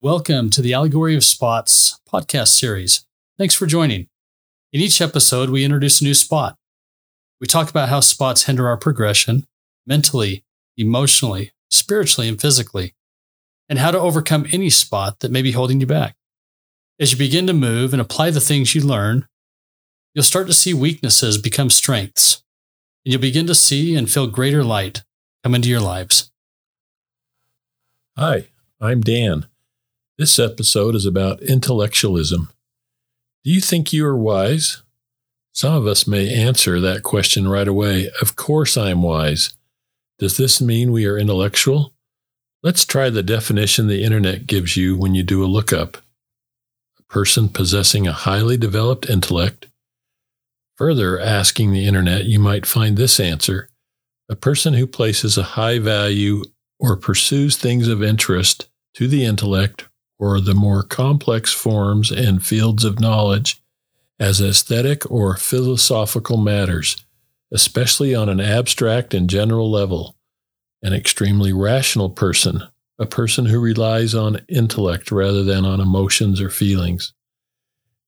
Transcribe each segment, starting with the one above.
Welcome to the Allegory of Spots podcast series. Thanks for joining. In each episode, we introduce a new spot. We talk about how spots hinder our progression mentally, emotionally, spiritually, and physically, and how to overcome any spot that may be holding you back. As you begin to move and apply the things you learn, you'll start to see weaknesses become strengths, and you'll begin to see and feel greater light come into your lives. Hi, I'm Dan. This episode is about intellectualism. Do you think you are wise? Some of us may answer that question right away. Of course I am wise. Does this mean we are intellectual? Let's try the definition the internet gives you when you do a lookup. A person possessing a highly developed intellect. Further asking the internet, you might find this answer. A person who places a high value or pursues things of interest to the intellect or the more complex forms and fields of knowledge as aesthetic or philosophical matters, especially on an abstract and general level. An extremely rational person, a person who relies on intellect rather than on emotions or feelings.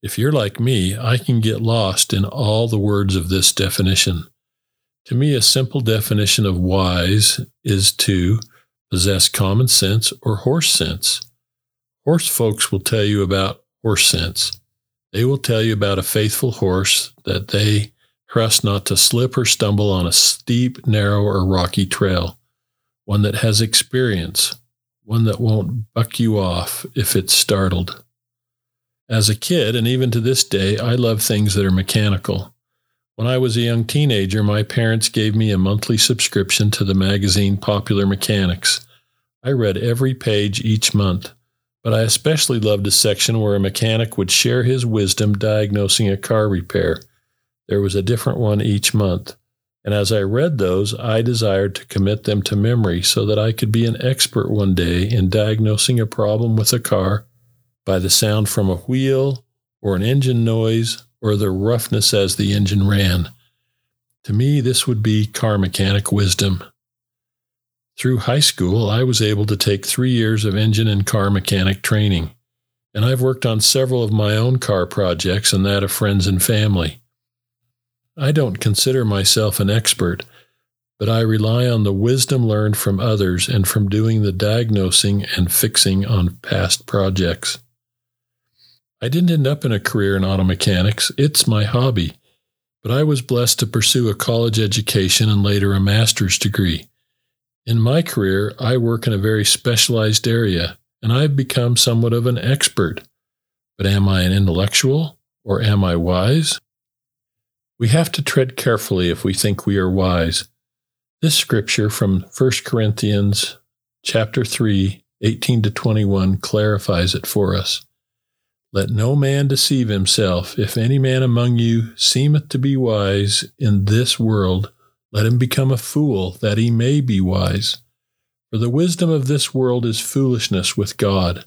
If you're like me, I can get lost in all the words of this definition. To me, a simple definition of wise is to possess common sense or horse sense Horse folks will tell you about horse sense. They will tell you about a faithful horse that they trust not to slip or stumble on a steep, narrow, or rocky trail, one that has experience, one that won't buck you off if it's startled. As a kid, and even to this day, I love things that are mechanical. When I was a young teenager, my parents gave me a monthly subscription to the magazine Popular Mechanics. I read every page each month but I especially loved a section where a mechanic would share his wisdom diagnosing a car repair. There was a different one each month. And as I read those, I desired to commit them to memory so that I could be an expert one day in diagnosing a problem with a car by the sound from a wheel or an engine noise or the roughness as the engine ran. To me, this would be car mechanic wisdom. Through high school, I was able to take three years of engine and car mechanic training, and I've worked on several of my own car projects and that of friends and family. I don't consider myself an expert, but I rely on the wisdom learned from others and from doing the diagnosing and fixing on past projects. I didn't end up in a career in auto mechanics, it's my hobby, but I was blessed to pursue a college education and later a master's degree. In my career, I work in a very specialized area, and I've become somewhat of an expert. But am I an intellectual or am I wise? We have to tread carefully if we think we are wise. This scripture from 1 Corinthians chapter 3, 18 to 21 clarifies it for us. Let no man deceive himself. If any man among you seemeth to be wise in this world, let him become a fool, that he may be wise. For the wisdom of this world is foolishness with God.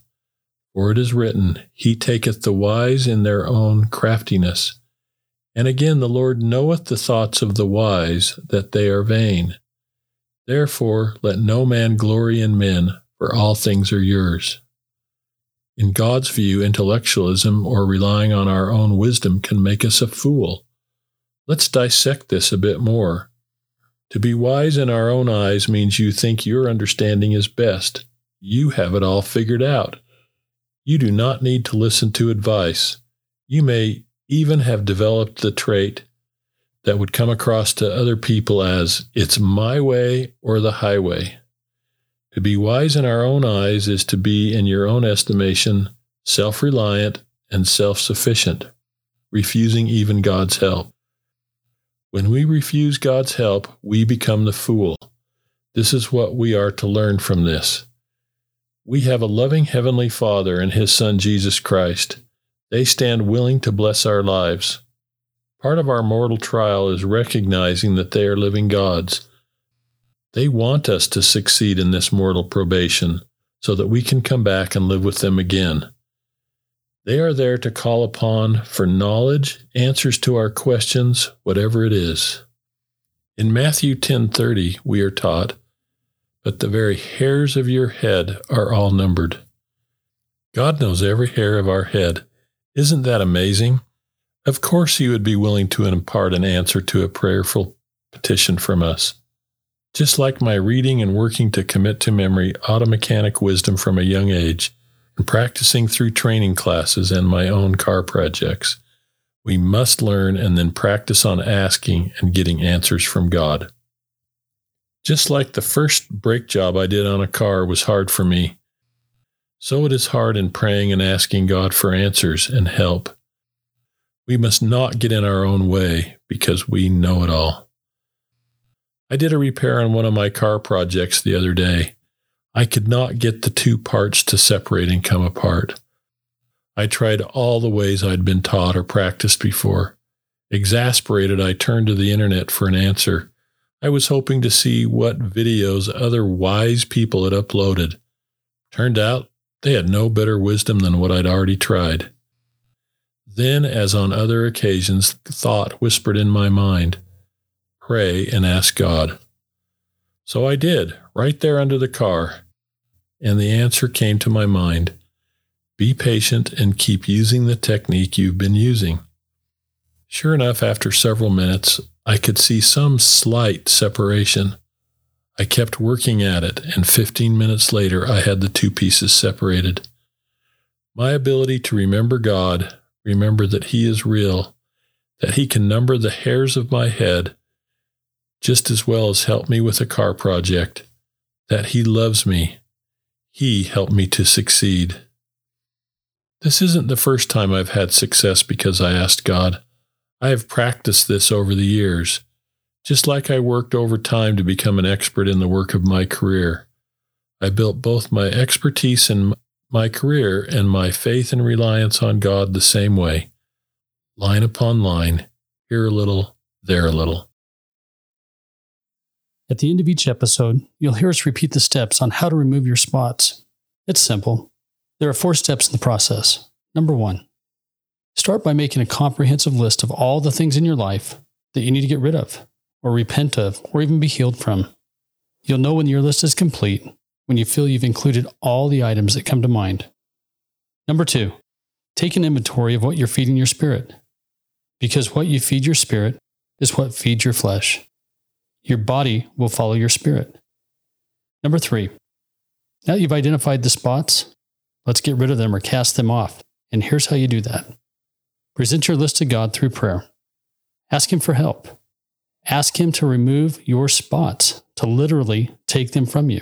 For it is written, He taketh the wise in their own craftiness. And again, the Lord knoweth the thoughts of the wise, that they are vain. Therefore, let no man glory in men, for all things are yours. In God's view, intellectualism or relying on our own wisdom can make us a fool. Let's dissect this a bit more. To be wise in our own eyes means you think your understanding is best. You have it all figured out. You do not need to listen to advice. You may even have developed the trait that would come across to other people as it's my way or the highway. To be wise in our own eyes is to be, in your own estimation, self reliant and self sufficient, refusing even God's help. When we refuse God's help, we become the fool. This is what we are to learn from this. We have a loving Heavenly Father and His Son Jesus Christ. They stand willing to bless our lives. Part of our mortal trial is recognizing that they are living gods. They want us to succeed in this mortal probation so that we can come back and live with them again. They are there to call upon for knowledge, answers to our questions, whatever it is. In Matthew 10:30 we are taught, "But the very hairs of your head are all numbered." God knows every hair of our head. Isn't that amazing? Of course, He would be willing to impart an answer to a prayerful petition from us. Just like my reading and working to commit to memory automechanic wisdom from a young age, practicing through training classes and my own car projects, we must learn and then practice on asking and getting answers from God. Just like the first brake job I did on a car was hard for me, so it is hard in praying and asking God for answers and help. We must not get in our own way because we know it all. I did a repair on one of my car projects the other day. I could not get the two parts to separate and come apart. I tried all the ways I'd been taught or practiced before. Exasperated, I turned to the internet for an answer. I was hoping to see what videos other wise people had uploaded. Turned out they had no better wisdom than what I'd already tried. Then, as on other occasions, thought whispered in my mind pray and ask God. So I did, right there under the car. And the answer came to my mind be patient and keep using the technique you've been using. Sure enough, after several minutes, I could see some slight separation. I kept working at it, and 15 minutes later, I had the two pieces separated. My ability to remember God, remember that He is real, that He can number the hairs of my head, just as well as help me with a car project, that He loves me. He helped me to succeed. This isn't the first time I've had success because I asked God. I have practiced this over the years, just like I worked overtime to become an expert in the work of my career. I built both my expertise in my career and my faith and reliance on God the same way, line upon line, here a little, there a little. At the end of each episode, you'll hear us repeat the steps on how to remove your spots. It's simple. There are four steps in the process. Number one, start by making a comprehensive list of all the things in your life that you need to get rid of, or repent of, or even be healed from. You'll know when your list is complete when you feel you've included all the items that come to mind. Number two, take an inventory of what you're feeding your spirit, because what you feed your spirit is what feeds your flesh. Your body will follow your spirit. Number three, now that you've identified the spots, Let's get rid of them or cast them off. And here's how you do that present your list to God through prayer. Ask Him for help. Ask Him to remove your spots, to literally take them from you.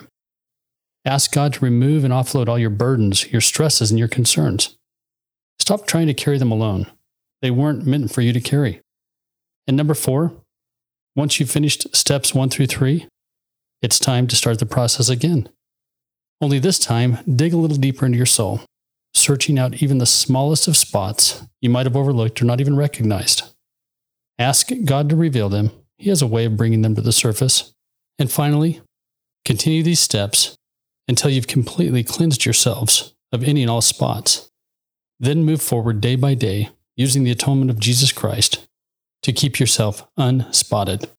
Ask God to remove and offload all your burdens, your stresses, and your concerns. Stop trying to carry them alone. They weren't meant for you to carry. And number four, once you've finished steps one through three, it's time to start the process again. Only this time, dig a little deeper into your soul, searching out even the smallest of spots you might have overlooked or not even recognized. Ask God to reveal them. He has a way of bringing them to the surface. And finally, continue these steps until you've completely cleansed yourselves of any and all spots. Then move forward day by day using the atonement of Jesus Christ to keep yourself unspotted.